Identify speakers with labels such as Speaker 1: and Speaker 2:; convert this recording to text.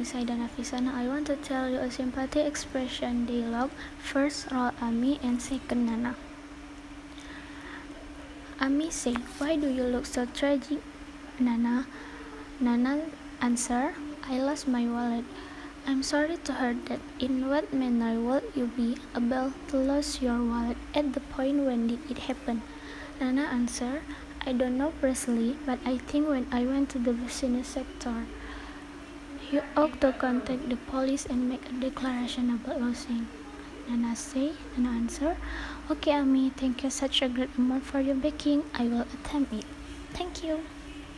Speaker 1: is Aida Nafisana. I want to tell you a sympathy expression dialogue. First, role Ami, and second, Nana. Ami say, Why do you look so tragic? Nana. Nana answer, I lost my wallet. I'm sorry to hear that. In what manner would you be able to lose your wallet at the point when did it happen? Nana answer, I don't know precisely, but I think when I went to the business sector. You ought to contact the police and make a declaration about losing. Nana say, Nana answer, Okay, Ami, thank you such a great amount for your baking. I will attempt it. Thank you.